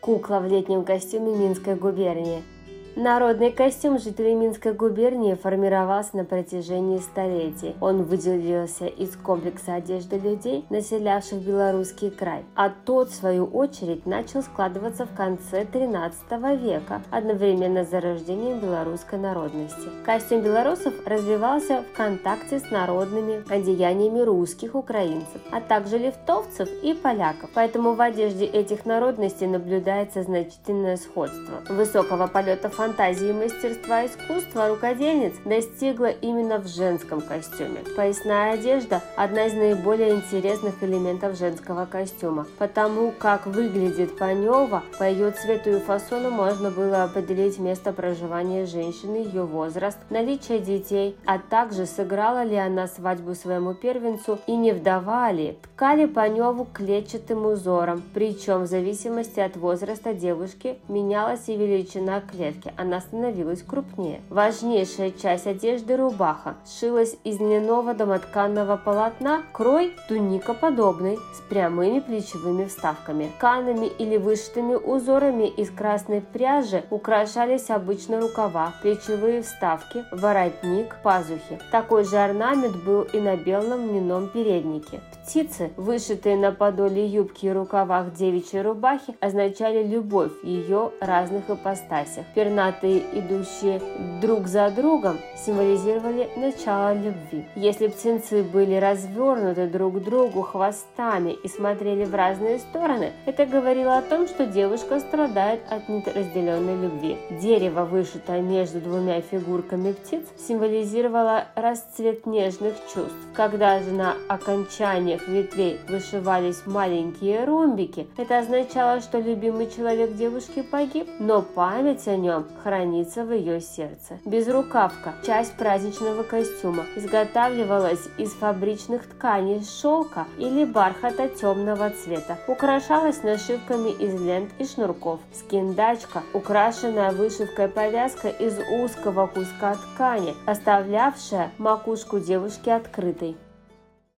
Кукла в летнем костюме Минской губернии. Народный костюм жителей Минской губернии формировался на протяжении столетий. Он выделился из комплекса одежды людей, населявших белорусский край, а тот, в свою очередь, начал складываться в конце XIII века, одновременно с зарождением белорусской народности. Костюм белорусов развивался в контакте с народными одеяниями русских украинцев, а также литовцев и поляков, поэтому в одежде этих народностей наблюдается значительное сходство. Высокого полета фантазии и мастерства искусства рукодельниц достигла именно в женском костюме. Поясная одежда – одна из наиболее интересных элементов женского костюма, потому как выглядит панева, по ее цвету и фасону можно было определить место проживания женщины, ее возраст, наличие детей, а также сыграла ли она свадьбу своему первенцу и не вдова ли. Ткали паневу клетчатым узором, причем в зависимости от возраста девушки менялась и величина клетки она становилась крупнее. Важнейшая часть одежды рубаха сшилась из льняного домотканного полотна, крой туникоподобный, с прямыми плечевыми вставками. Тканами или вышитыми узорами из красной пряжи украшались обычно рукава, плечевые вставки, воротник, пазухи. Такой же орнамент был и на белом льняном переднике. Птицы, вышитые на подоле юбки и рукавах девичьей рубахи, означали любовь ее разных ипостасях. Перна Пернатые, идущие друг за другом, символизировали начало любви. Если птенцы были развернуты друг к другу хвостами и смотрели в разные стороны, это говорило о том, что девушка страдает от неразделенной любви. Дерево, вышитое между двумя фигурками птиц, символизировало расцвет нежных чувств. Когда же на окончаниях ветвей вышивались маленькие ромбики, это означало, что любимый человек девушки погиб, но память о нем хранится в ее сердце. Безрукавка – часть праздничного костюма. Изготавливалась из фабричных тканей шелка или бархата темного цвета. Украшалась нашивками из лент и шнурков. Скиндачка – украшенная вышивкой повязка из узкого куска ткани, оставлявшая макушку девушки открытой.